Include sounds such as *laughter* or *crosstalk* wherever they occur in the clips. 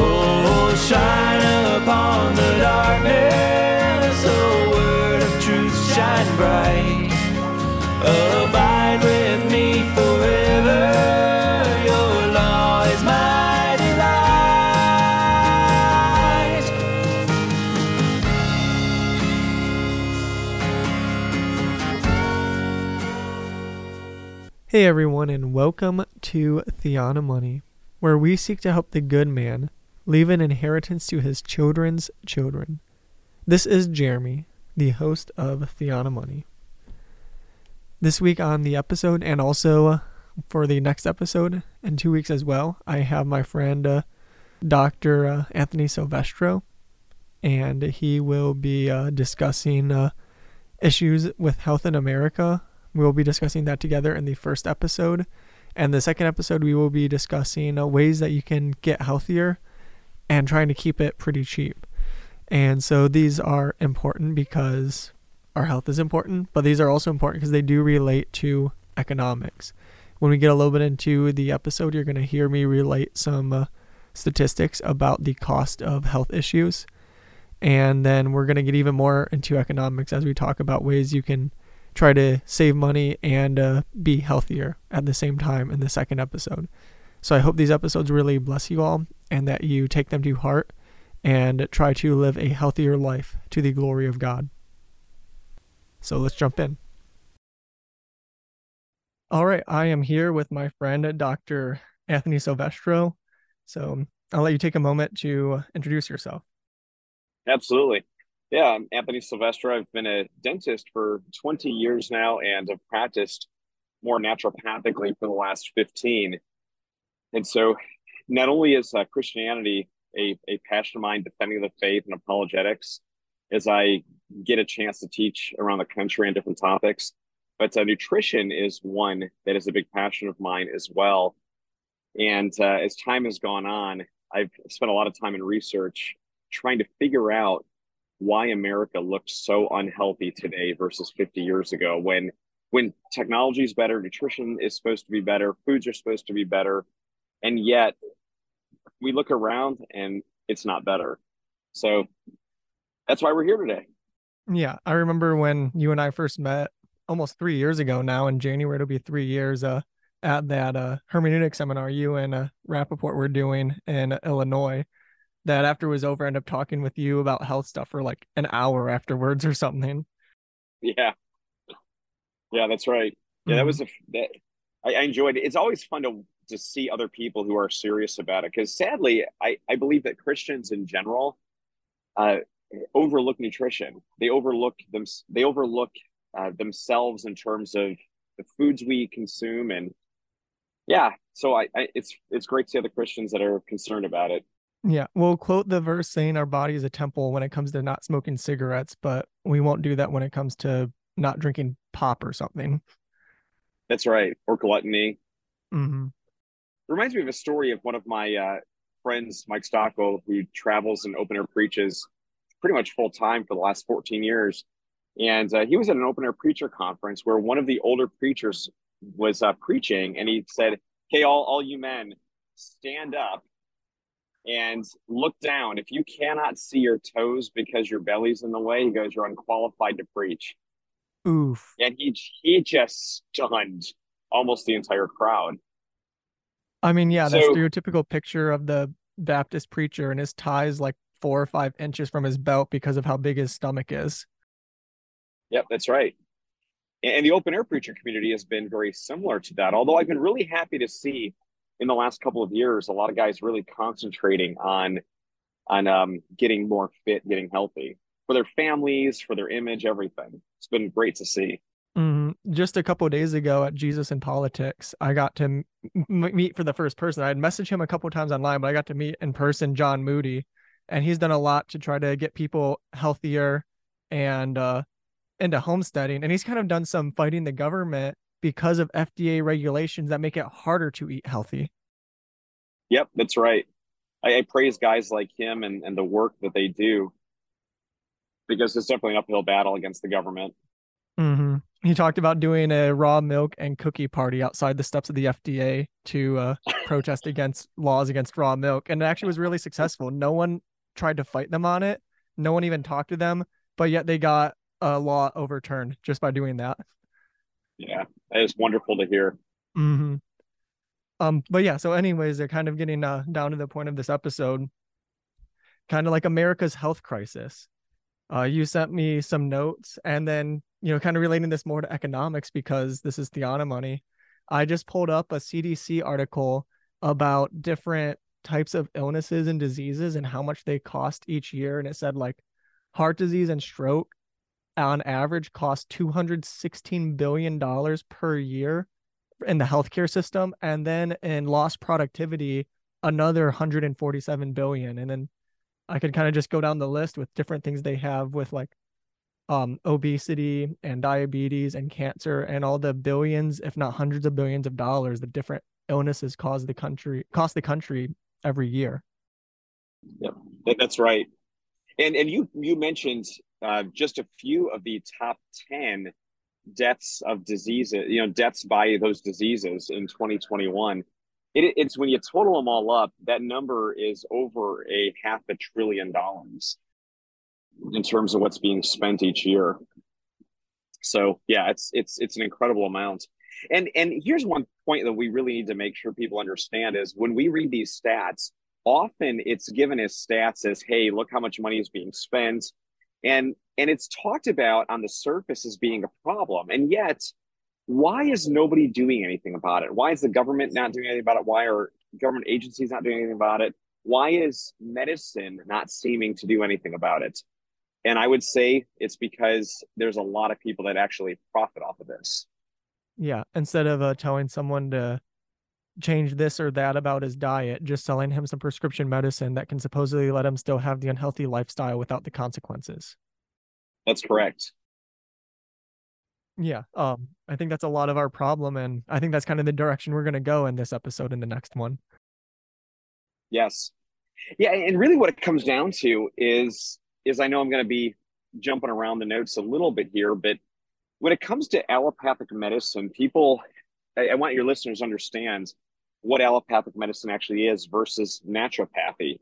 Oh, shine upon the darkness. Word of truth, shine bright. Abide with me forever. Your law is my delight. Hey everyone, and welcome to Theonomoney, where we seek to help the good man leave an inheritance to his children's children. This is Jeremy, the host of Theonomoney. This week on the episode, and also for the next episode in two weeks as well, I have my friend uh, Dr. Uh, Anthony Silvestro, and he will be uh, discussing uh, issues with health in America we will be discussing that together in the first episode. And the second episode, we will be discussing uh, ways that you can get healthier and trying to keep it pretty cheap. And so these are important because our health is important, but these are also important because they do relate to economics. When we get a little bit into the episode, you're going to hear me relate some uh, statistics about the cost of health issues. And then we're going to get even more into economics as we talk about ways you can try to save money and uh, be healthier at the same time in the second episode. So I hope these episodes really bless you all and that you take them to heart and try to live a healthier life to the glory of God. So let's jump in. All right, I am here with my friend Dr. Anthony Silvestro. So I'll let you take a moment to introduce yourself. Absolutely. Yeah, I'm Anthony Silvestro. I've been a dentist for 20 years now and have practiced more naturopathically for the last 15. And so, not only is uh, Christianity a, a passion of mine defending the faith and apologetics, as I get a chance to teach around the country on different topics, but uh, nutrition is one that is a big passion of mine as well. And uh, as time has gone on, I've spent a lot of time in research trying to figure out why America looks so unhealthy today versus 50 years ago when when technology is better, nutrition is supposed to be better, foods are supposed to be better, and yet we look around and it's not better. So that's why we're here today. Yeah, I remember when you and I first met almost three years ago now in January. It'll be three years uh, at that uh, hermeneutic seminar you and uh, Rappaport were doing in Illinois that after it was over, I ended up talking with you about health stuff for like an hour afterwards or something. Yeah. Yeah, that's right. Yeah, mm-hmm. that was a that I, I enjoyed it. It's always fun to to see other people who are serious about it because sadly, I I believe that Christians in general uh, overlook nutrition. They overlook them. They overlook uh, themselves in terms of the foods we consume and yeah. So I, I it's it's great to see other Christians that are concerned about it. Yeah, we'll quote the verse saying our body is a temple when it comes to not smoking cigarettes, but we won't do that when it comes to not drinking pop or something. That's right, or gluttony. Mm-hmm. Reminds me of a story of one of my uh, friends, Mike Stockwell, who travels and open air preaches pretty much full time for the last 14 years. And uh, he was at an open air preacher conference where one of the older preachers was uh, preaching, and he said, "Hey, all all you men, stand up and look down. If you cannot see your toes because your belly's in the way, he goes, you're unqualified to preach. Oof. And he he just stunned almost the entire crowd. I mean, yeah, so, that stereotypical picture of the Baptist preacher and his ties like four or five inches from his belt because of how big his stomach is. Yep, that's right. And the open air preacher community has been very similar to that. Although I've been really happy to see in the last couple of years, a lot of guys really concentrating on on um, getting more fit, getting healthy for their families, for their image, everything. It's been great to see. Mm-hmm. Just a couple days ago at Jesus in Politics, I got to m- meet for the first person. I had messaged him a couple times online, but I got to meet in person John Moody, and he's done a lot to try to get people healthier and uh, into homesteading. And he's kind of done some fighting the government because of FDA regulations that make it harder to eat healthy. Yep, that's right. I, I praise guys like him and, and the work that they do because it's definitely an uphill battle against the government. Mm-hmm. He talked about doing a raw milk and cookie party outside the steps of the FDA to uh, protest against laws against raw milk, and it actually was really successful. No one tried to fight them on it. No one even talked to them, but yet they got a law overturned just by doing that. Yeah, that is wonderful to hear. Mm-hmm. Um, but yeah, so anyways, they're kind of getting uh, down to the point of this episode, kind of like America's health crisis. Uh, you sent me some notes, and then you know, kind of relating this more to economics because this is Theonomoney. I just pulled up a CDC article about different types of illnesses and diseases and how much they cost each year, and it said like heart disease and stroke on average cost 216 billion dollars per year in the healthcare system and then in lost productivity another 147 billion and then i could kind of just go down the list with different things they have with like um obesity and diabetes and cancer and all the billions if not hundreds of billions of dollars the different illnesses cause the country cost the country every year. Yep that's right. And and you you mentioned uh, just a few of the top 10 deaths of diseases, you know, deaths by those diseases in 2021. It, it's when you total them all up, that number is over a half a trillion dollars in terms of what's being spent each year. So yeah, it's it's it's an incredible amount. And and here's one point that we really need to make sure people understand is when we read these stats, often it's given as stats as, hey, look how much money is being spent. And and it's talked about on the surface as being a problem. And yet why is nobody doing anything about it? Why is the government not doing anything about it? Why are government agencies not doing anything about it? Why is medicine not seeming to do anything about it and i would say it's because there's a lot of people that actually profit off of this yeah instead of uh, telling someone to change this or that about his diet, just selling him some prescription medicine that can supposedly let him still have the unhealthy lifestyle without the consequences. That's correct. Yeah, um, I think that's a lot of our problem, and I think that's kind of the direction we're going to go in this episode and the next one. Yes, yeah, and really, what it comes down to is is I know I'm going to be jumping around the notes a little bit here, but when it comes to allopathic medicine, people, I, I want your listeners to understand what allopathic medicine actually is versus naturopathy.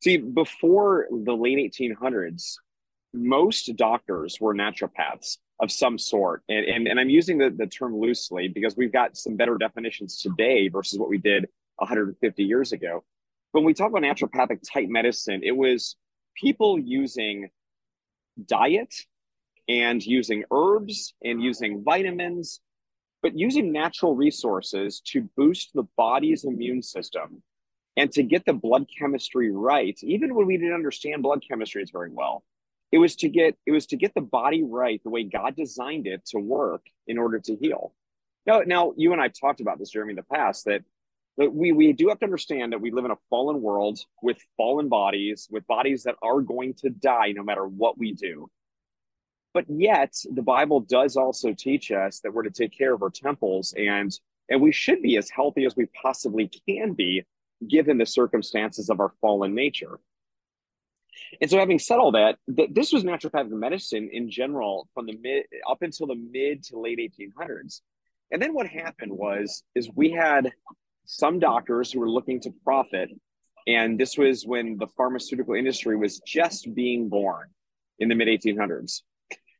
See, before the late 1800s, most doctors were naturopaths of some sort. And, and, and I'm using the, the term loosely because we've got some better definitions today versus what we did 150 years ago. When we talk about naturopathic type medicine, it was people using diet and using herbs and using vitamins but using natural resources to boost the body's immune system and to get the blood chemistry right, even when we didn't understand blood chemistry very well. It was to get it was to get the body right the way God designed it to work in order to heal. Now, now you and I talked about this, Jeremy, in the past that that we we do have to understand that we live in a fallen world with fallen bodies, with bodies that are going to die no matter what we do. But yet, the Bible does also teach us that we're to take care of our temples and and we should be as healthy as we possibly can be given the circumstances of our fallen nature. And so, having said all that, th- this was naturopathic medicine in general from the mid up until the mid to late 1800s. And then what happened was is we had some doctors who were looking to profit, and this was when the pharmaceutical industry was just being born in the mid 1800s.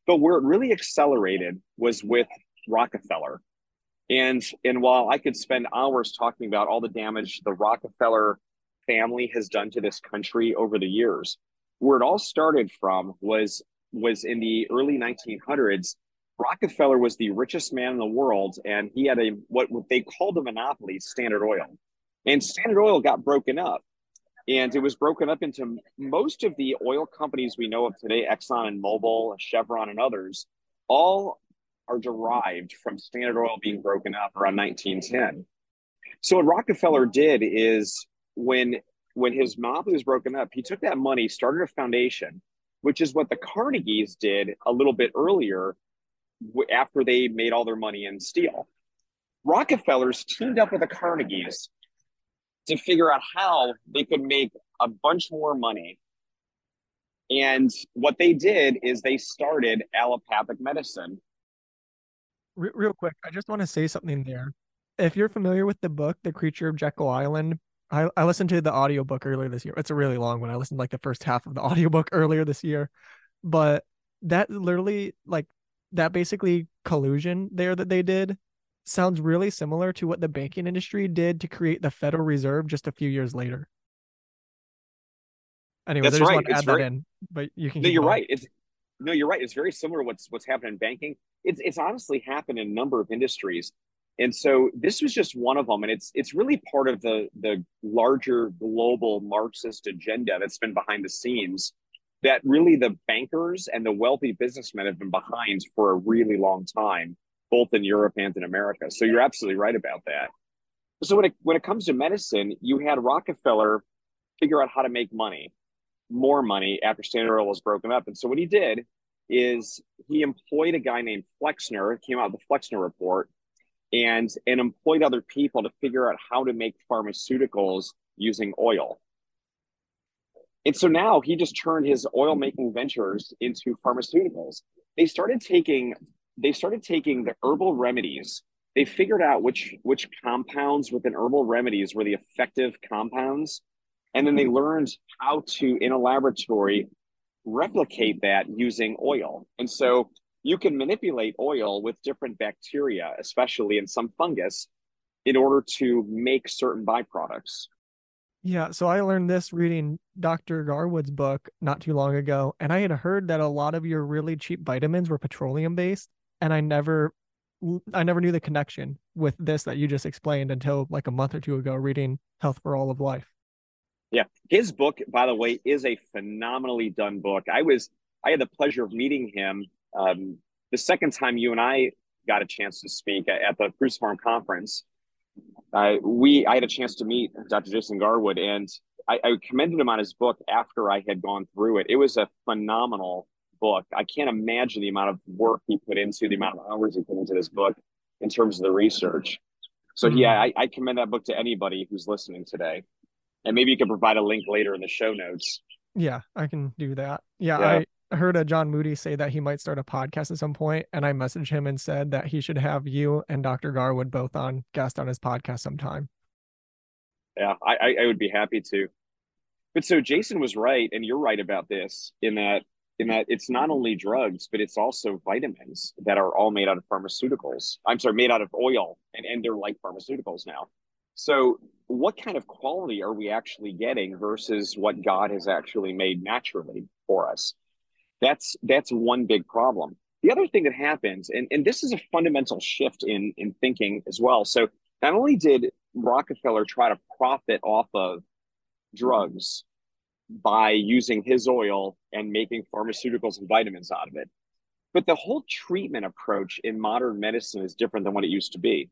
But where it really accelerated was with Rockefeller. And, and while I could spend hours talking about all the damage the Rockefeller family has done to this country over the years, where it all started from was was in the early 1900s. Rockefeller was the richest man in the world, and he had a what, they called a monopoly, Standard Oil. And Standard Oil got broken up and it was broken up into most of the oil companies we know of today exxon and mobil chevron and others all are derived from standard oil being broken up around 1910 so what rockefeller did is when when his monopoly was broken up he took that money started a foundation which is what the carnegies did a little bit earlier after they made all their money in steel rockefellers teamed up with the carnegies to figure out how they could make a bunch more money. And what they did is they started allopathic medicine. Real quick, I just want to say something there. If you're familiar with the book, The Creature of Jekyll Island, I, I listened to the audiobook earlier this year. It's a really long one. I listened like the first half of the *laughs* audiobook earlier this year. But that literally like that basically collusion there that they did sounds really similar to what the banking industry did to create the Federal Reserve just a few years later. Anyway, That's I just right. want to It's add very- that in, but you can. No, you're going. right. It's no, you're right. It's very similar what's what's happened in banking. It's it's honestly happened in a number of industries. And so this was just one of them. And it's it's really part of the the larger global Marxist agenda that's been behind the scenes that really the bankers and the wealthy businessmen have been behind for a really long time, both in Europe and in America. So you're absolutely right about that. So when it when it comes to medicine, you had Rockefeller figure out how to make money more money after Standard Oil was broken up. And so what he did is he employed a guy named Flexner, came out the Flexner report, and and employed other people to figure out how to make pharmaceuticals using oil. And so now he just turned his oil making ventures into pharmaceuticals. They started taking they started taking the herbal remedies. They figured out which which compounds within herbal remedies were the effective compounds and then they mm-hmm. learned how to in a laboratory replicate that using oil and so you can manipulate oil with different bacteria especially in some fungus in order to make certain byproducts Yeah, so I learned this reading Dr. Garwood's book not too long ago, and I had heard that a lot of your really cheap vitamins were petroleum based, and I never I never knew the connection with this that you just explained until like a month or two ago reading Health for All of Life. yeah his book by the way is a phenomenally done book i was i had the pleasure of meeting him um, the second time you and i got a chance to speak at, the cruciform conference uh, we I had a chance to meet Dr. Jason Garwood, and I, I commended him on his book after I had gone through it. It was a phenomenal book. I can't imagine the amount of work he put into, the amount of hours he put into this book in terms of the research. So Mhm. yeah, I, I commend that book to anybody who's listening today, and maybe you can provide a link later in the show notes. Yeah, I can do that. Yeah, Yeah. I heard a John Moody say that he might start a podcast at some point, and I messaged him and said that he should have you and Dr. Garwood both on guest on his podcast sometime. Yeah, I, I, would be happy to. But so Jason was right, and you're right about this in that in that it's not only drugs, but it's also vitamins that are all made out of pharmaceuticals. I'm sorry, made out of oil, and and they're like pharmaceuticals now. So what kind of quality are we actually getting versus what God has actually made naturally for us? That's that's one big problem. The other thing that happens, and, and this is a fundamental shift in in thinking as well. So not only did Rockefeller try to profit off of drugs by using his oil and making pharmaceuticals and vitamins out of it. But the whole treatment approach in modern medicine is different than what it used to be.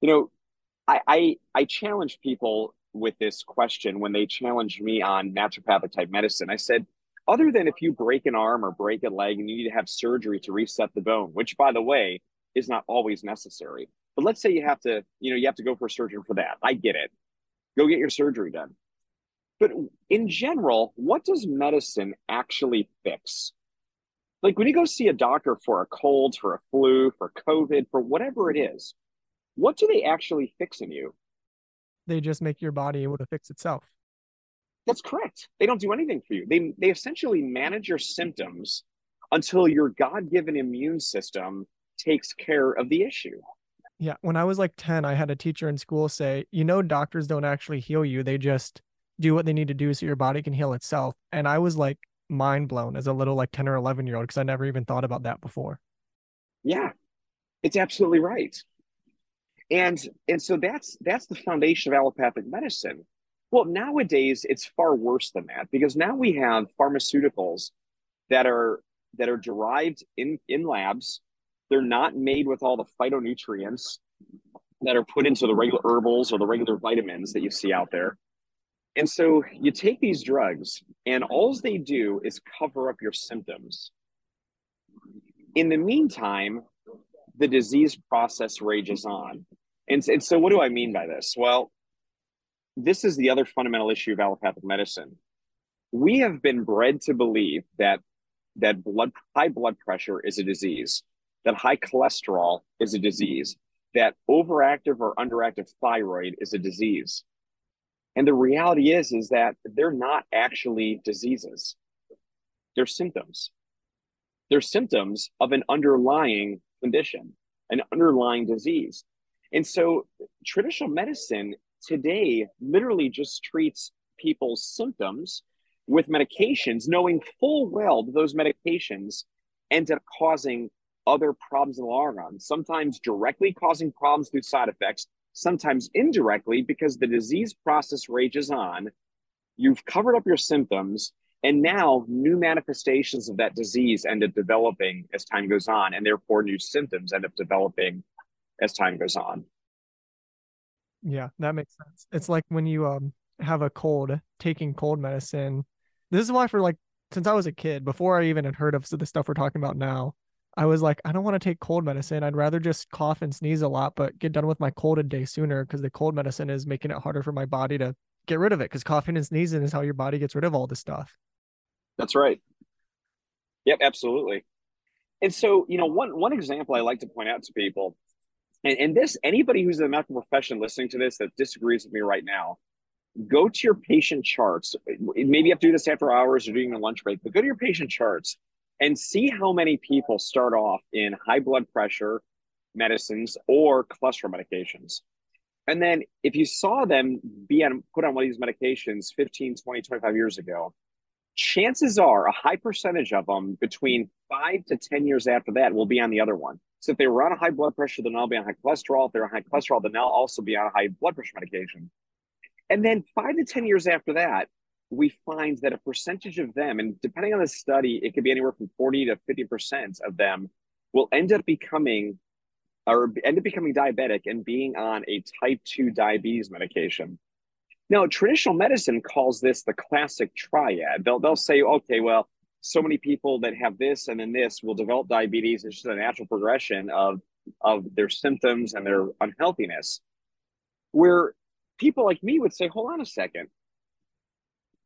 You know, I I, I challenge people with this question when they challenge me on naturopathic type medicine. I said, other than if you break an arm or break a leg and you need to have surgery to reset the bone, which by the way is not always necessary. But let's say you have to, you know, you have to go for a surgeon for that. I get it. Go get your surgery done. But in general, what does medicine actually fix? Like when you go see a doctor for a cold, for a flu, for COVID, for whatever it is, what do they actually fix in you? They just make your body able to fix itself. That's correct. They don't do anything for you. They they essentially manage your symptoms until your God-given immune system takes care of the issue. Yeah, when I was like 10, I had a teacher in school say, you know, doctors don't actually heal you. They just do what they need to do so your body can heal itself. And I was like mind blown as a little like 10 or 11 year old because I never even thought about that before. Yeah, it's absolutely right. And and so that's that's the foundation of allopathic medicine. Well, nowadays it's far worse than that because now we have pharmaceuticals that are that are derived in in labs. They're not made with all the phytonutrients that are put into the regular herbals or the regular vitamins that you see out there. And so you take these drugs, and all they do is cover up your symptoms. In the meantime, the disease process rages on. And, and so, what do I mean by this? Well, this is the other fundamental issue of allopathic medicine. We have been bred to believe that that blood high blood pressure is a disease. that high cholesterol is a disease, that overactive or underactive thyroid is a disease. And the reality is, is that they're not actually diseases. They're symptoms. They're symptoms of an underlying condition, an underlying disease. And so traditional medicine today literally just treats people's symptoms with medications, knowing full well that those medications end up causing other problems in the long run, sometimes directly causing problems through side effects, sometimes indirectly because the disease process rages on. You've covered up your symptoms, and now new manifestations of that disease end up developing as time goes on, and therefore new symptoms end up developing as time goes on. Yeah, that makes sense. It's like when you um have a cold, taking cold medicine. This is why for like since I was a kid, before I even had heard of the stuff we're talking about now, I was like, I don't want to take cold medicine. I'd rather just cough and sneeze a lot, but get done with my cold a day sooner because the cold medicine is making it harder for my body to get rid of it. Because coughing and sneezing is how your body gets rid of all this stuff. That's right. Yep, absolutely. And so, you know, one one example I like to point out to people, and, and this anybody who's in the medical profession listening to this that disagrees with me right now, go to your patient charts. Maybe you have to do this after hours or during a lunch break, but go to your patient charts and see how many people start off in high blood pressure medicines or cholesterol medications. And then if you saw them be on, put on one of these medications 15, 20, 25 years ago, chances are a high percentage of them between five to 10 years after that will be on the other one. So if they were on a high blood pressure, then they'll be on high cholesterol. If they're on high cholesterol, then they'll also be on a high blood pressure medication. And then five to 10 years after that, we find that a percentage of them, and depending on the study, it could be anywhere from 40 to 50% of them will end up becoming or end up becoming diabetic and being on a type 2 diabetes medication. Now, traditional medicine calls this the classic triad. They'll, they'll say, okay, well, so many people that have this and then this will develop diabetes. It's just a natural progression of, of their symptoms and their unhealthiness. Where people like me would say, hold on a second.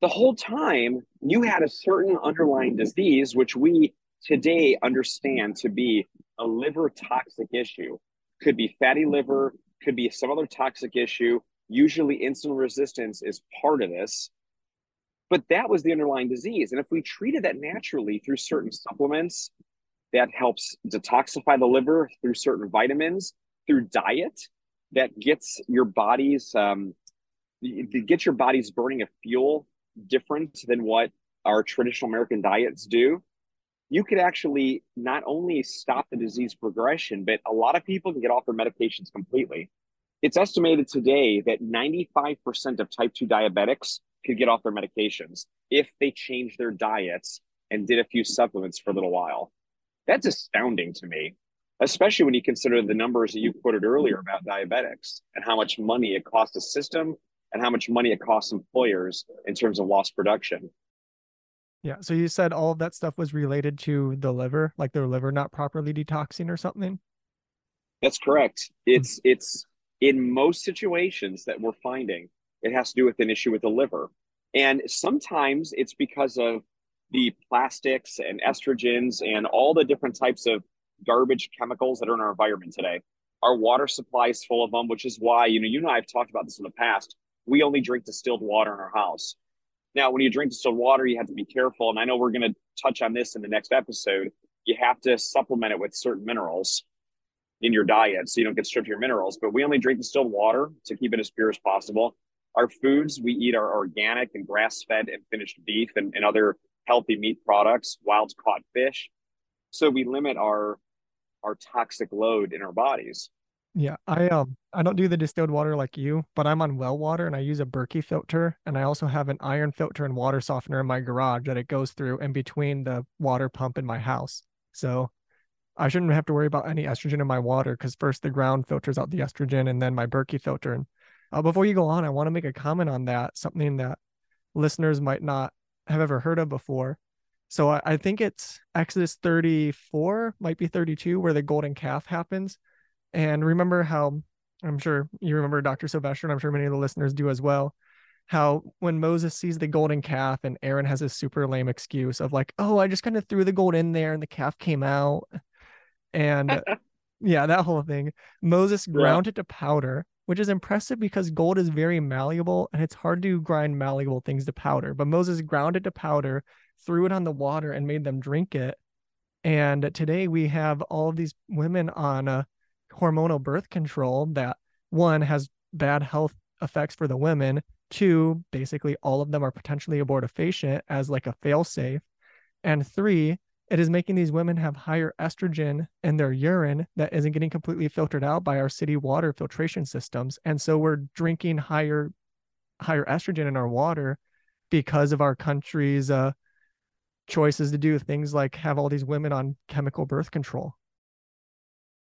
The whole time you had a certain underlying disease, which we today understand to be a liver toxic issue. Could be fatty liver, could be some other toxic issue. Usually, insulin resistance is part of this. But that was the underlying disease. And if we treated that naturally through certain supplements, that helps detoxify the liver through certain vitamins, through diet, that gets your body's um, get your body's burning of fuel different than what our traditional American diets do, you could actually not only stop the disease progression, but a lot of people can get off their medications completely. It's estimated today that 95% of type 2 diabetics could get off their medications if they changed their diets and did a few supplements for a little while. That's astounding to me especially when you consider the numbers that you quoted earlier about diabetics and how much money it costs the system and how much money it costs employers in terms of lost production. Yeah. So you said all of that stuff was related to the liver, like their liver not properly detoxing or something? That's correct. It's mm-hmm. it's in most situations that we're finding, it has to do with an issue with the liver. And sometimes it's because of the plastics and estrogens and all the different types of garbage chemicals that are in our environment today. Our water supply is full of them, which is why, you know, you and I have talked about this in the past. We only drink distilled water in our house. Now, when you drink distilled water, you have to be careful. And I know we're going to touch on this in the next episode. You have to supplement it with certain minerals in your diet so you don't get stripped of your minerals. But we only drink distilled water to keep it as pure as possible. Our foods, we eat our organic and grass fed and finished beef and, and other healthy meat products, wild caught fish. So we limit our our toxic load in our bodies. Yeah, I um I don't do the distilled water like you, but I'm on well water and I use a Berkey filter and I also have an iron filter and water softener in my garage that it goes through in between the water pump in my house. So I shouldn't have to worry about any estrogen in my water because first the ground filters out the estrogen and then my Berkey filter. And uh, before you go on, I want to make a comment on that, something that listeners might not have ever heard of before. So I, I think it's Exodus 34, might be 32, where the golden calf happens. And remember how I'm sure you remember Dr. Silvestro, and I'm sure many of the listeners do as well. How when Moses sees the golden calf and Aaron has a super lame excuse of like, oh, I just kind of threw the gold in there and the calf came out. And *laughs* yeah, that whole thing. Moses ground it to powder, which is impressive because gold is very malleable and it's hard to grind malleable things to powder. But Moses ground it to powder, threw it on the water, and made them drink it. And today we have all of these women on a hormonal birth control that one has bad health effects for the women. Two, basically all of them are potentially abortifacient as like a failsafe. And three, it is making these women have higher estrogen in their urine that isn't getting completely filtered out by our city water filtration systems. And so we're drinking higher higher estrogen in our water because of our country's uh, choices to do things like have all these women on chemical birth control.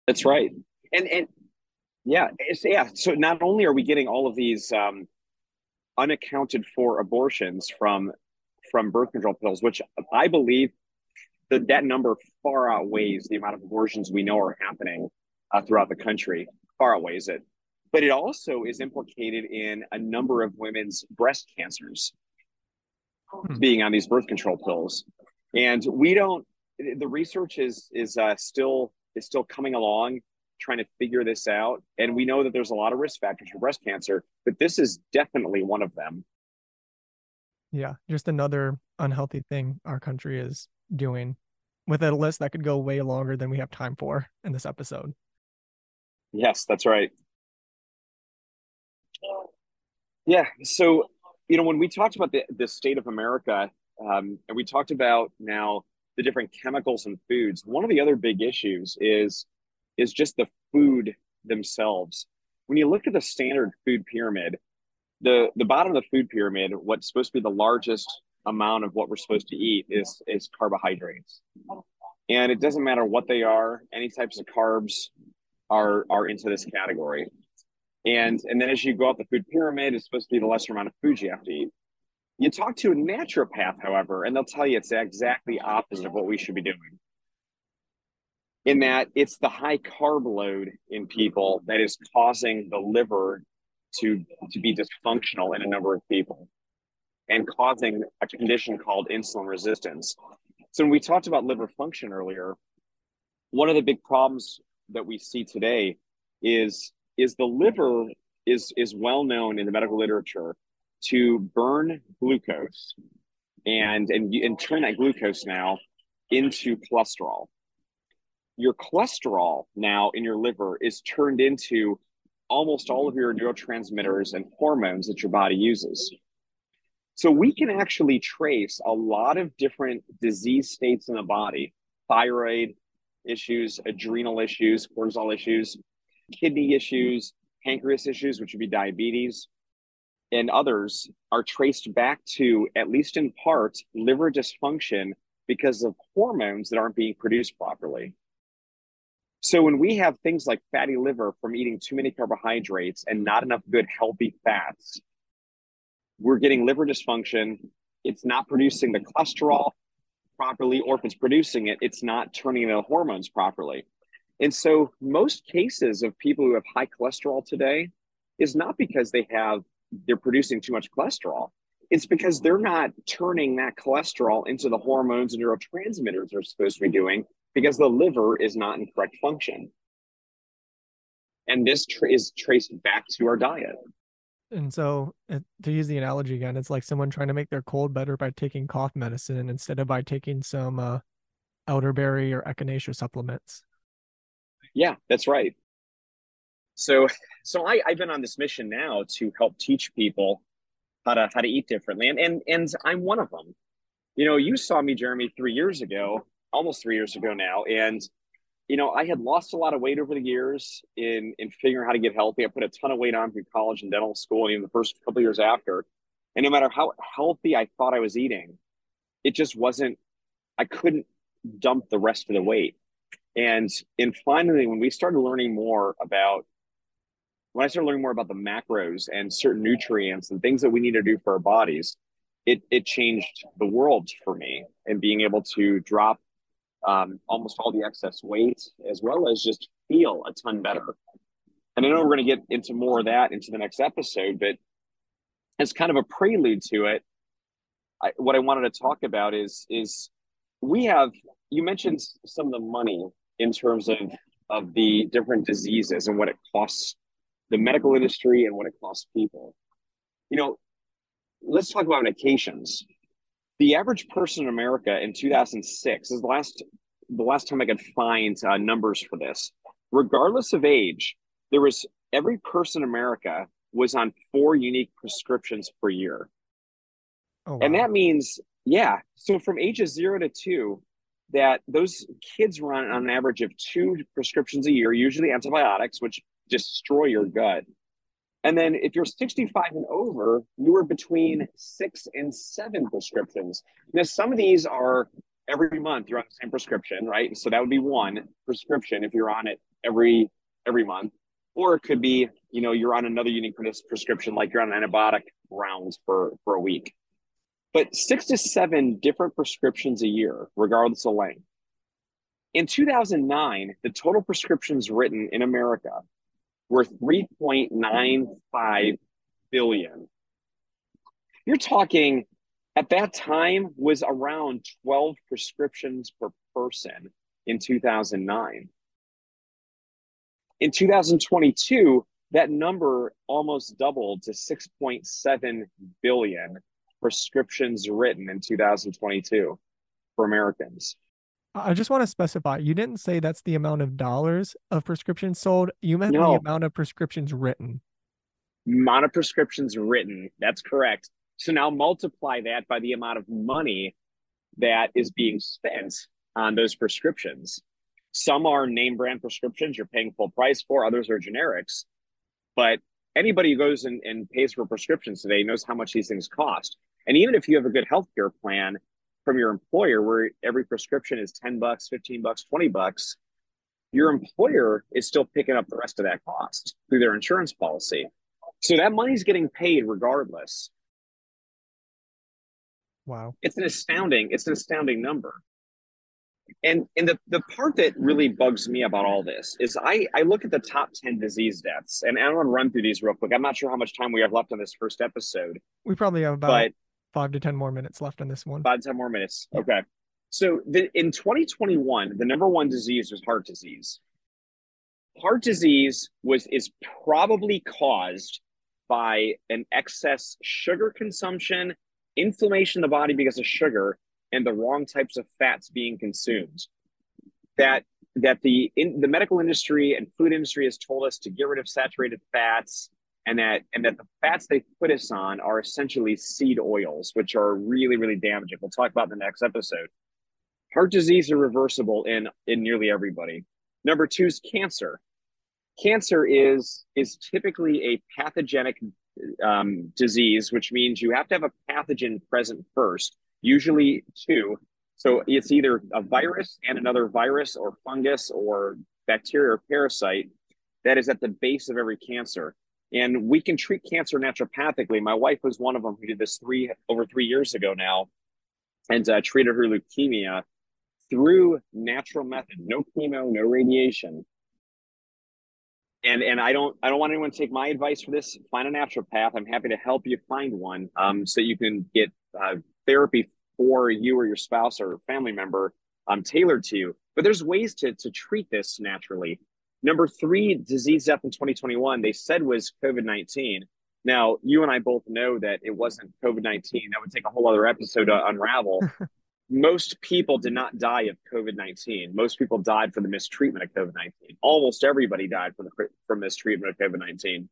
That's right. And and yeah, yeah. So not only are we getting all of these um, unaccounted for abortions from from birth control pills, which I believe that that number far outweighs the amount of abortions we know are happening uh, throughout the country. Far outweighs it. But it also is implicated in a number of women's breast cancers hmm. being on these birth control pills, and we don't. The research is is uh, still is still coming along trying to figure this out. And we know that there's a lot of risk factors for breast cancer, but this is definitely one of them. Yeah, just another unhealthy thing our country is doing with a list that could go way longer than we have time for in this episode. Yes, that's right. Yeah. So, you know, when we talked about the, the state of America, um, and we talked about now the different chemicals and foods, one of the other big issues is is just the food themselves. When you look at the standard food pyramid, the the bottom of the food pyramid, what's supposed to be the largest amount of what we're supposed to eat is is carbohydrates. And it doesn't matter what they are, any types of carbs are are into this category. And and then as you go up the food pyramid, it's supposed to be the lesser amount of food you have to eat. You talk to a naturopath, however, and they'll tell you it's exactly opposite of what we should be doing in that it's the high carb load in people that is causing the liver to to be dysfunctional in a number of people and causing a condition called insulin resistance. So when we talked about liver function earlier, one of the big problems that we see today is is the liver is is well known in the medical literature to burn glucose and and and turn that glucose now into cholesterol your cholesterol now in your liver is turned into almost all of your neurotransmitters and hormones that your body uses. So we can actually trace a lot of different disease states in the body, thyroid issues, adrenal issues, cortisol issues, kidney issues, pancreas issues, which would be diabetes, and others are traced back to, at least in part, liver dysfunction because of hormones that aren't being produced properly. So when we have things like fatty liver from eating too many carbohydrates and not enough good healthy fats, we're getting liver dysfunction. It's not producing the cholesterol properly, or if it's producing it, it's not turning the hormones properly. And so most cases of people who have high cholesterol today is not because they have they're producing too much cholesterol. It's because they're not turning that cholesterol into the hormones and neurotransmitters they're supposed to be doing because the liver is not in correct function. And this tra- is traced back to our diet. And so, it, to use the analogy again, it's like someone trying to make their cold better by taking cough medicine instead of by taking some uh, elderberry or echinacea supplements. Yeah, that's right. So, so I, I've been on this mission now to help teach people how to how to eat differently, and and and I'm one of them. You know, you saw me, Jeremy, three years ago, almost three years ago now. And, you know, I had lost a lot of weight over the years in, in figuring how to get healthy. I put a ton of weight on through college and dental school and even the first couple years after. And no matter how healthy I thought I was eating, it just wasn't, I couldn't dump the rest of the weight. And and finally, when we started learning more about when I started learning more about the macros and certain nutrients and things that we need to do for our bodies, it it changed the world for me and being able to drop um, almost all the excess weight, as well as just feel a ton better. And I know we're going to get into more of that into the next episode, but as kind of a prelude to it, I, what I wanted to talk about is is we have you mentioned some of the money in terms of of the different diseases and what it costs the medical industry and what it costs people. You know, let's talk about medications. The average person in America in 2006 is the last the last time I could find uh, numbers for this. Regardless of age, there was every person in America was on four unique prescriptions per year. Oh, wow. And that means, yeah. So from ages zero to two, that those kids run on an average of two prescriptions a year, usually antibiotics, which destroy your gut. And then if you're 65 and over, you are between six and seven prescriptions. Now, some of these are every month you're on the same prescription, right? So that would be one prescription if you're on it every every month. Or it could be, you know, you're on another unique prescription, like you're on antibiotic rounds for, for a week. But six to seven different prescriptions a year, regardless of length. In 2009, the total prescriptions written in America were 3.95 billion. You're talking at that time was around 12 prescriptions per person in 2009. In 2022, that number almost doubled to 6.7 billion prescriptions written in 2022 for Americans. I just want to specify you didn't say that's the amount of dollars of prescriptions sold. You meant no. the amount of prescriptions written. Amount of prescriptions written. That's correct. So now multiply that by the amount of money that is being spent on those prescriptions. Some are name brand prescriptions you're paying full price for, others are generics. But anybody who goes and, and pays for prescriptions today knows how much these things cost. And even if you have a good healthcare plan from your employer where every prescription is 10 bucks, 15 bucks, 20 bucks, your employer is still picking up the rest of that cost through their insurance policy. So that money's getting paid regardless. Wow. It's an astounding, it's an astounding number and and the, the part that really bugs me about all this is I, I look at the top 10 disease deaths and I want to run through these real quick. I'm not sure how much time we have left on this first episode. We probably have about but five to 10 more minutes left on this one. Five to 10 more minutes. Yeah. Okay. So the, in 2021, the number one disease was heart disease. Heart disease was is probably caused by an excess sugar consumption, inflammation in the body because of sugar, and the wrong types of fats being consumed. That that the in, the medical industry and food industry has told us to get rid of saturated fats and that and that the fats they put us on are essentially seed oils which are really really damaging we'll talk about in the next episode heart disease is reversible in in nearly everybody number two is cancer cancer is is typically a pathogenic um, disease which means you have to have a pathogen present first usually two. So it's either a virus and another virus or fungus or bacteria or parasite that is at the base of every cancer. And we can treat cancer naturopathically. My wife was one of them who did this three over three years ago now, and uh, treated her leukemia through natural methods, no chemo, no radiation. And and I don't I don't want anyone to take my advice for this. Find a naturopath. I'm happy to help you find one, um, so you can get uh, therapy for you or your spouse or family member um, tailored to you. But there's ways to, to treat this naturally. Number three, disease death in 2021, they said was COVID 19. Now, you and I both know that it wasn't COVID 19. That would take a whole other episode to unravel. *laughs* Most people did not die of COVID 19. Most people died from the mistreatment of COVID 19. Almost everybody died from, the, from mistreatment of COVID 19.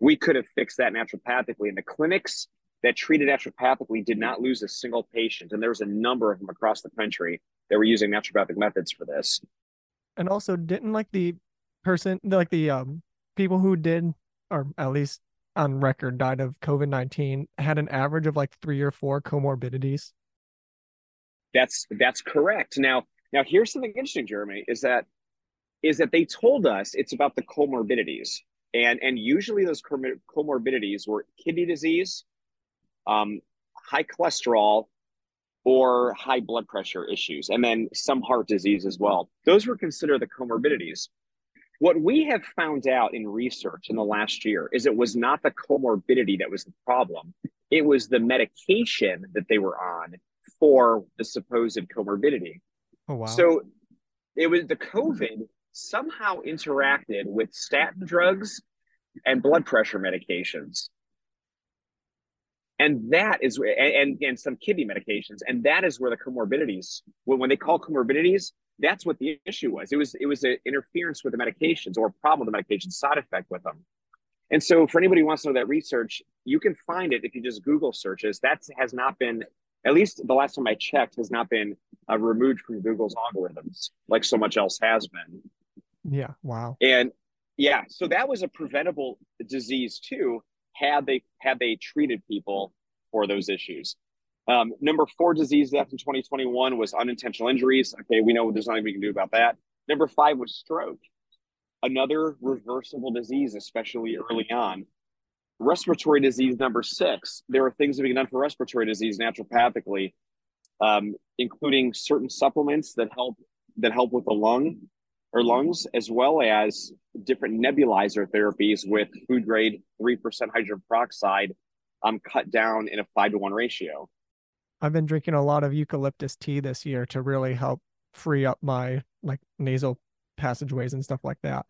We could have fixed that naturopathically. And the clinics that treated naturopathically did not lose a single patient. And there was a number of them across the country that were using naturopathic methods for this. And also, didn't like the person, like the um, people who did, or at least on record, died of COVID 19 had an average of like three or four comorbidities? That's that's correct. Now, now here's something interesting, Jeremy, is that is that they told us it's about the comorbidities. And, and usually those comorbidities were kidney disease, um, high cholesterol or high blood pressure issues, and then some heart disease as well. Those were considered the comorbidities. What we have found out in research in the last year is it was not the comorbidity that was the problem, it was the medication that they were on for the supposed comorbidity. Oh, wow. So it was the COVID somehow interacted with statin drugs and blood pressure medications. And that is and, and some kidney medications, and that is where the comorbidities. When, when they call comorbidities, that's what the issue was. It was it was an interference with the medications or a problem with the medication, side effect with them. And so, for anybody who wants to know that research, you can find it if you just Google searches. That has not been, at least the last time I checked, has not been uh, removed from Google's algorithms like so much else has been. Yeah. Wow. And yeah, so that was a preventable disease too, had they had they treated people for those issues. Um, number four disease death in 2021 was unintentional injuries. Okay, we know there's nothing we can do about that. Number five was stroke, another reversible disease, especially early on. Respiratory disease number six. There are things that we can done for respiratory disease naturopathically, um, including certain supplements that help that help with the lung or lungs, as well as different nebulizer therapies with food grade 3% hydrogen peroxide um, cut down in a five to one ratio. I've been drinking a lot of eucalyptus tea this year to really help free up my like nasal passageways and stuff like that.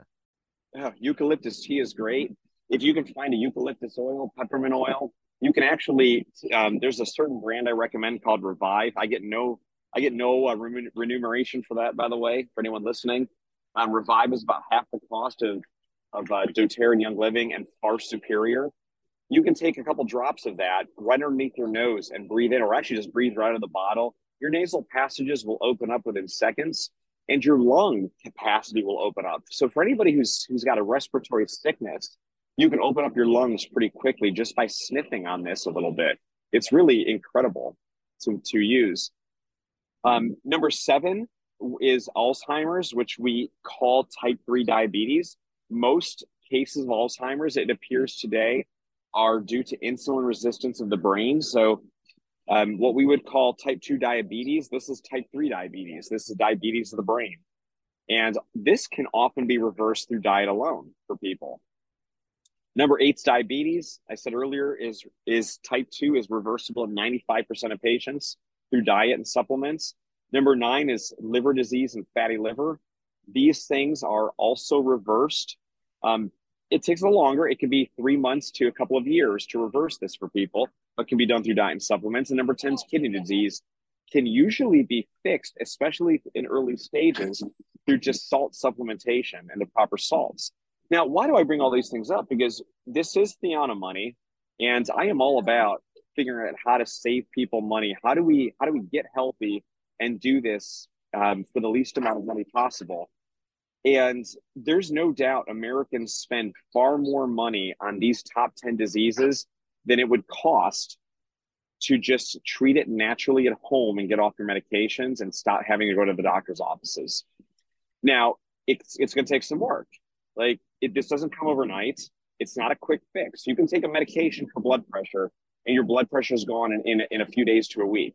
Yeah, eucalyptus tea is great. If you can find a eucalyptus oil, peppermint oil, you can actually. Um, there's a certain brand I recommend called Revive. I get no, I get no uh, remuneration for that, by the way, for anyone listening. Um, Revive is about half the cost of of uh, doTERRA Young Living and far superior. You can take a couple drops of that right underneath your nose and breathe in, or actually just breathe right out of the bottle. Your nasal passages will open up within seconds, and your lung capacity will open up. So for anybody who's who's got a respiratory sickness, you can open up your lungs pretty quickly just by sniffing on this a little bit. It's really incredible to, to use. Um, number seven is Alzheimer's, which we call type 3 diabetes. Most cases of Alzheimer's, it appears today, are due to insulin resistance of the brain. So, um, what we would call type 2 diabetes, this is type 3 diabetes. This is diabetes of the brain. And this can often be reversed through diet alone for people. Number eight's diabetes. I said earlier is is type two is reversible in 95% of patients through diet and supplements. Number nine is liver disease and fatty liver. These things are also reversed. Um, it takes a longer. It can be three months to a couple of years to reverse this for people, but can be done through diet and supplements. And number 10 is kidney disease, can usually be fixed, especially in early stages, through just salt supplementation and the proper salts. Now, why do I bring all these things up? Because this is Theonomoney, and I am all about figuring out how to save people money. How do we how do we get healthy and do this um, for the least amount of money possible? And there's no doubt Americans spend far more money on these top 10 diseases than it would cost to just treat it naturally at home and get off your medications and stop having to go to the doctor's offices. Now, it's, it's going to take some work. Like, it, this doesn't come overnight. It's not a quick fix. You can take a medication for blood pressure and your blood pressure is gone in, in, in a few days to a week.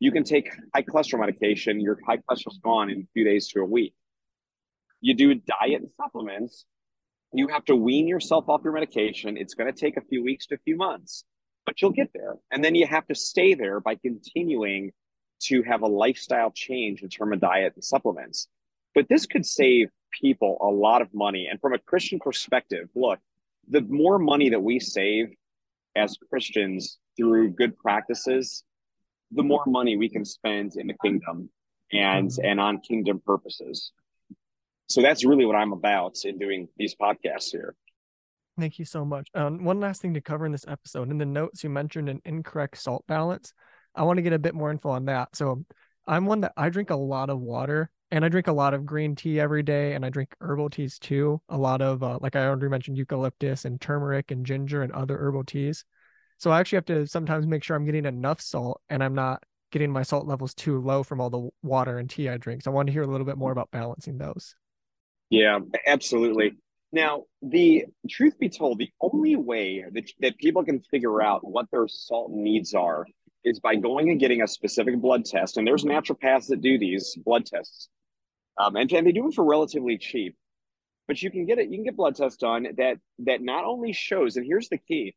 You can take high cholesterol medication, your high cholesterol is gone in a few days to a week. You do diet and supplements. You have to wean yourself off your medication. It's going to take a few weeks to a few months, but you'll get there. And then you have to stay there by continuing to have a lifestyle change in terms of diet and supplements. But this could save people a lot of money. And from a Christian perspective, look, the more money that we save as Christians through good practices, the more money we can spend in the kingdom and and on kingdom purposes. So that's really what I'm about in doing these podcasts here. Thank you so much. Um, one last thing to cover in this episode. In the notes, you mentioned an incorrect salt balance. I want to get a bit more info on that. So I'm one that I drink a lot of water and I drink a lot of green tea every day, and I drink herbal teas too. A lot of, uh, like I already mentioned, eucalyptus and turmeric and ginger and other herbal teas. So I actually have to sometimes make sure I'm getting enough salt and I'm not getting my salt levels too low from all the water and tea I drink. So I want to hear a little bit more about balancing those. Yeah, absolutely. Now, the truth be told, the only way that, that people can figure out what their salt needs are is by going and getting a specific blood test. And there's naturopaths that do these blood tests. Um, and, and they do them for relatively cheap. But you can get it, you can get blood tests done that that not only shows, and here's the key,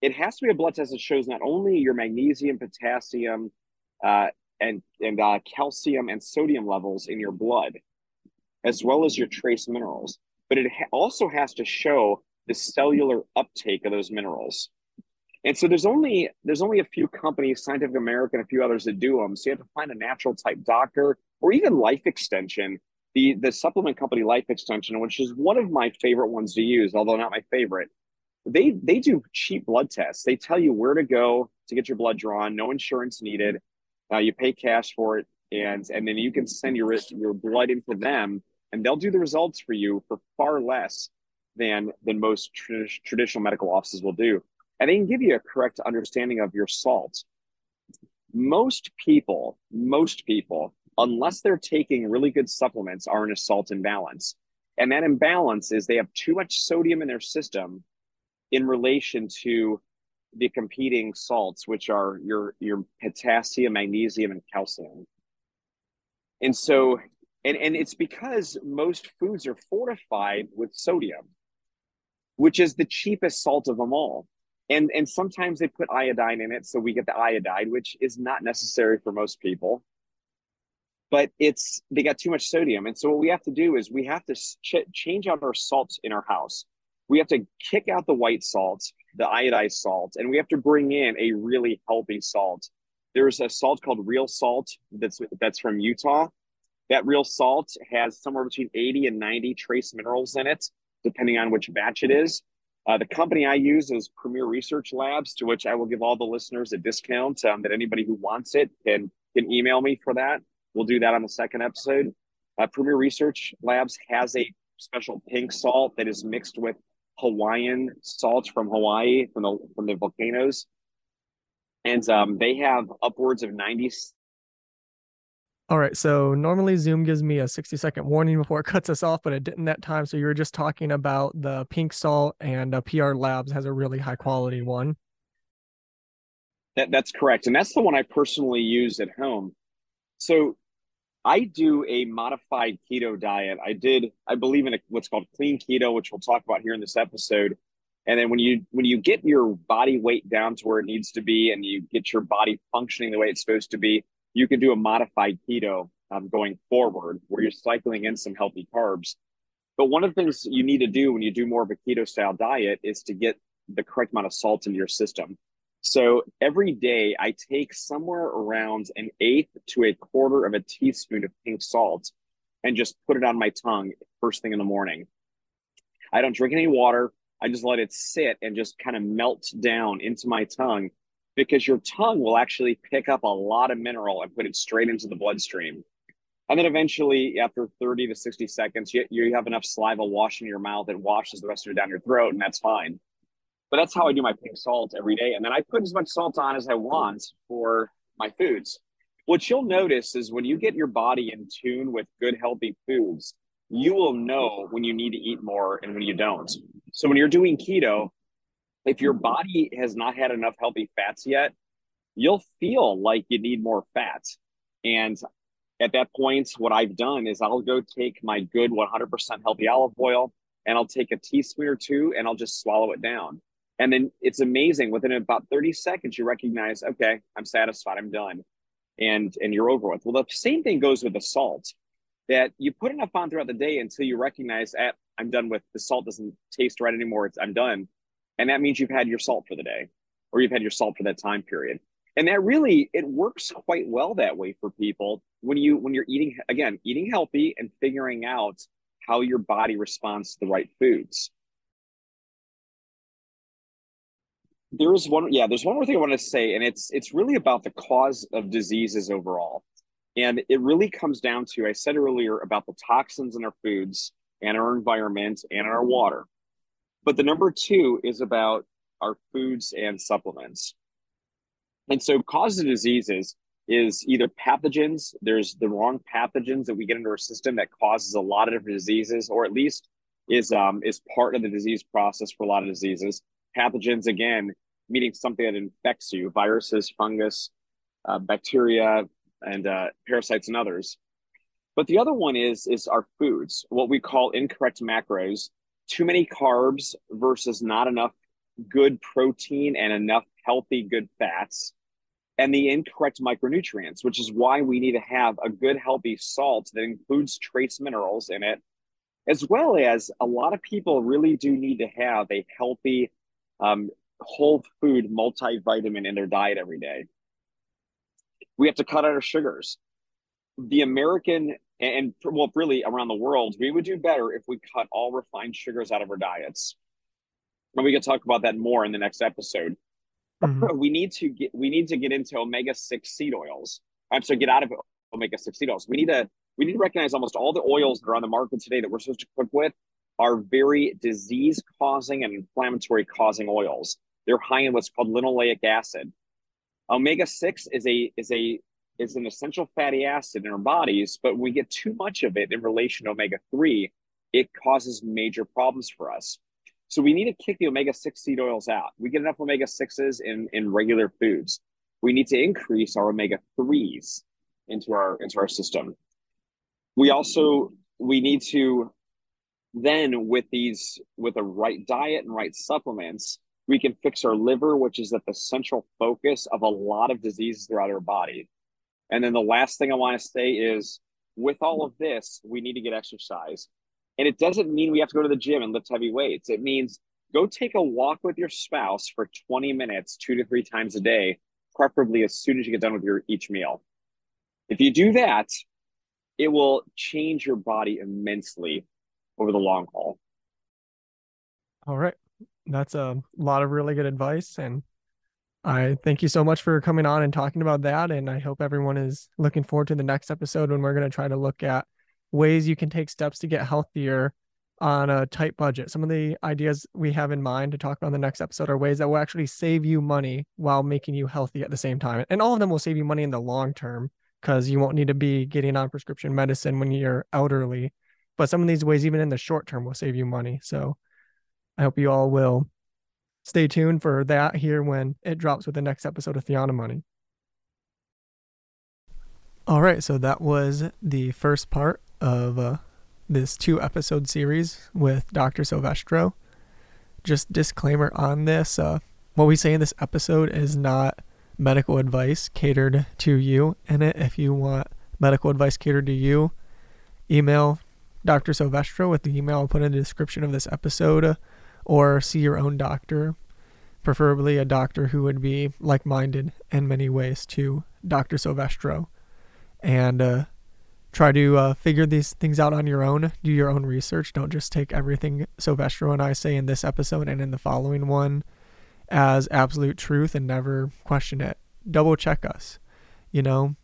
it has to be a blood test that shows not only your magnesium, potassium, uh, and and uh, calcium and sodium levels in your blood, as well as your trace minerals. But it ha- also has to show the cellular uptake of those minerals. And so there's only there's only a few companies, Scientific American, a few others that do them. So you have to find a natural type doctor or even Life Extension, the the supplement company Life Extension, which is one of my favorite ones to use, although not my favorite. They they do cheap blood tests. They tell you where to go to get your blood drawn, no insurance needed. Uh, you pay cash for it, and and then you can send your your blood into them, and they'll do the results for you for far less than than most tra- traditional medical offices will do and they can give you a correct understanding of your salt. Most people, most people, unless they're taking really good supplements, are in a salt imbalance. And that imbalance is they have too much sodium in their system in relation to the competing salts, which are your, your potassium, magnesium, and calcium. And so, and, and it's because most foods are fortified with sodium, which is the cheapest salt of them all. And and sometimes they put iodine in it so we get the iodide which is not necessary for most people. But it's they got too much sodium. And so what we have to do is we have to ch- change out our salts in our house. We have to kick out the white salt the iodized salt and we have to bring in a really healthy salt. There's a salt called real salt that's that's from utah that real salt has somewhere between 80 and 90 trace minerals in it depending on which batch it is uh, the company I use is Premier Research Labs, to which I will give all the listeners a discount. Um, that anybody who wants it can can email me for that. We'll do that on the second episode. Uh, Premier Research Labs has a special pink salt that is mixed with Hawaiian salt from Hawaii from the from the volcanoes, and um, they have upwards of ninety all right, so normally Zoom gives me a 60 second warning before *laughs* it cuts us off, but it didn't that time. So you were just talking about the pink salt and uh, PR Labs has a really high quality one. That, that's correct. And that's the one I personally use at home. So I do a modified keto diet. I did, I believe in a, what's called clean keto, which we'll talk about here in this episode. And then when you when you get your body weight down to where it needs to be and you get your body functioning the way it's supposed to be, you can do a modified keto um, going forward where you're cycling in some healthy carbs. But one of the things you need to do when you do more of a keto style diet is to get the correct amount of salt into your system. So every day I take somewhere around an eighth to a quarter of a teaspoon of pink salt and just put it on my tongue first thing in the morning. I don't drink any water. I just let it sit and just kind of melt down into my tongue because your tongue will actually pick up a lot of mineral and put it straight into the bloodstream. And then eventually, after 30 to 60 seconds, you, you have enough saliva washing your mouth that washes the rest of it down your throat, and that's fine. But that's how I do my pink salt every day. And then I put as much salt on as I want for my foods. What you'll notice is when you get your body in tune with good, healthy foods, you will know when you need to eat more and when you don't. So when you're doing keto, if your body has not had enough healthy fats yet, you'll feel like you need more fat. And at that point, what I've done is I'll go take my good 100% healthy olive oil and I'll take a teaspoon or two and I'll just swallow it down. And then it's amazing. Within about 30 seconds, you recognize, okay, I'm satisfied, I'm done. And and you're over with. Well, the same thing goes with the salt that you put enough on throughout the day until you recognize, eh, I'm done with the salt doesn't taste right anymore. It's, I'm done and that means you've had your salt for the day or you've had your salt for that time period. And that really it works quite well that way for people when you when you're eating again eating healthy and figuring out how your body responds to the right foods. There is one yeah there's one more thing i want to say and it's it's really about the cause of diseases overall. And it really comes down to i said earlier about the toxins in our foods and our environment and our water but the number two is about our foods and supplements. And so, causes of diseases is either pathogens. There's the wrong pathogens that we get into our system that causes a lot of different diseases, or at least is um, is part of the disease process for a lot of diseases. Pathogens, again, meaning something that infects you: viruses, fungus, uh, bacteria, and uh, parasites, and others. But the other one is is our foods, what we call incorrect macros, too many carbs versus not enough good protein and enough healthy good fats and the incorrect micronutrients, which is why we need to have a good, healthy salt that includes trace minerals in it, as well as a lot of people really do need to have a healthy, um, whole food multivitamin in their diet every day. We have to cut out our sugars. The American and well, really around the world, we would do better if we cut all refined sugars out of our diets. And we can talk about that more in the next episode. Mm-hmm. We need to get we need to get into omega six seed oils. I'm sorry, get out of omega six seed oils. We need to we need to recognize almost all the oils that are on the market today that we're supposed to cook with are very disease causing and inflammatory causing oils. They're high in what's called linoleic acid. Omega six is a is a is an essential fatty acid in our bodies, but when we get too much of it in relation to omega 3, it causes major problems for us. So we need to kick the omega 6 seed oils out. We get enough omega 6s in, in regular foods. We need to increase our omega 3s into our into our system. We also we need to then with these with the right diet and right supplements, we can fix our liver, which is at the central focus of a lot of diseases throughout our body. And then the last thing I want to say is with all of this, we need to get exercise. And it doesn't mean we have to go to the gym and lift heavy weights. It means go take a walk with your spouse for 20 minutes, two to three times a day, preferably as soon as you get done with your each meal. If you do that, it will change your body immensely over the long haul. All right. That's a lot of really good advice. And I thank you so much for coming on and talking about that. And I hope everyone is looking forward to the next episode when we're going to try to look at ways you can take steps to get healthier on a tight budget. Some of the ideas we have in mind to talk about in the next episode are ways that will actually save you money while making you healthy at the same time. And all of them will save you money in the long term because you won't need to be getting on prescription medicine when you're elderly. But some of these ways, even in the short term, will save you money. So I hope you all will stay tuned for that here when it drops with the next episode of Theonomoney. All right, so that was the first part of uh, this two episode series with Dr. Silvestro. Just disclaimer on this uh, what we say in this episode is not medical advice catered to you. In it, if you want medical advice catered to you, email Dr. Silvestro with the email I'll put in the description of this episode or see your own doctor, preferably a doctor who would be like minded in many ways to Dr. Silvestro, and uh, try to uh, figure these things out on your own. Do your own research. Don't just take everything Silvestro and I say in this episode and in the following one as absolute truth and never question it. Double check us. You know,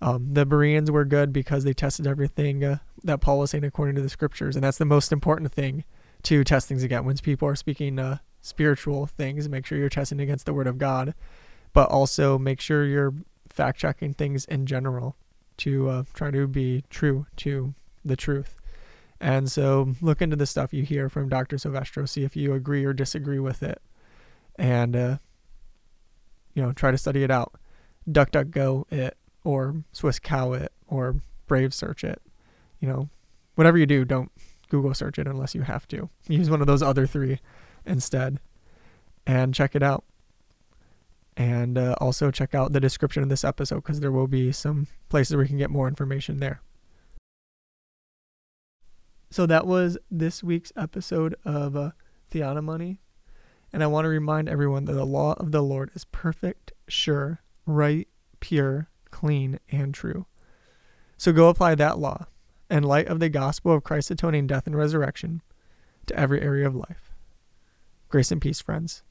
um, the Bereans were good because they tested everything uh, that Paul was saying according to the scriptures, and that's the most important thing to test things against. When people are speaking uh, spiritual things, make sure you're testing against the Word of God, but also make sure you're fact checking things in general to uh, try to be true to the truth. And so look into the stuff you hear from Dr. Silvestro, see if you agree or disagree with it, and uh, you know try to study it out. DuckDuckGo it, or Swiss Cow it, or Brave Search it. You know, whatever you do, don't Google search it unless you have to. Use one of those other three instead and check it out. And uh, also check out the description of this episode because there will be some places where you can get more information there. So that was this week's episode of uh, Theonomoney. And I want to remind everyone that the law of the Lord is perfect, sure, right, pure, clean, and true. So go apply that law and light of the gospel of Christ's atoning death and resurrection to every area of life. Grace and peace, friends.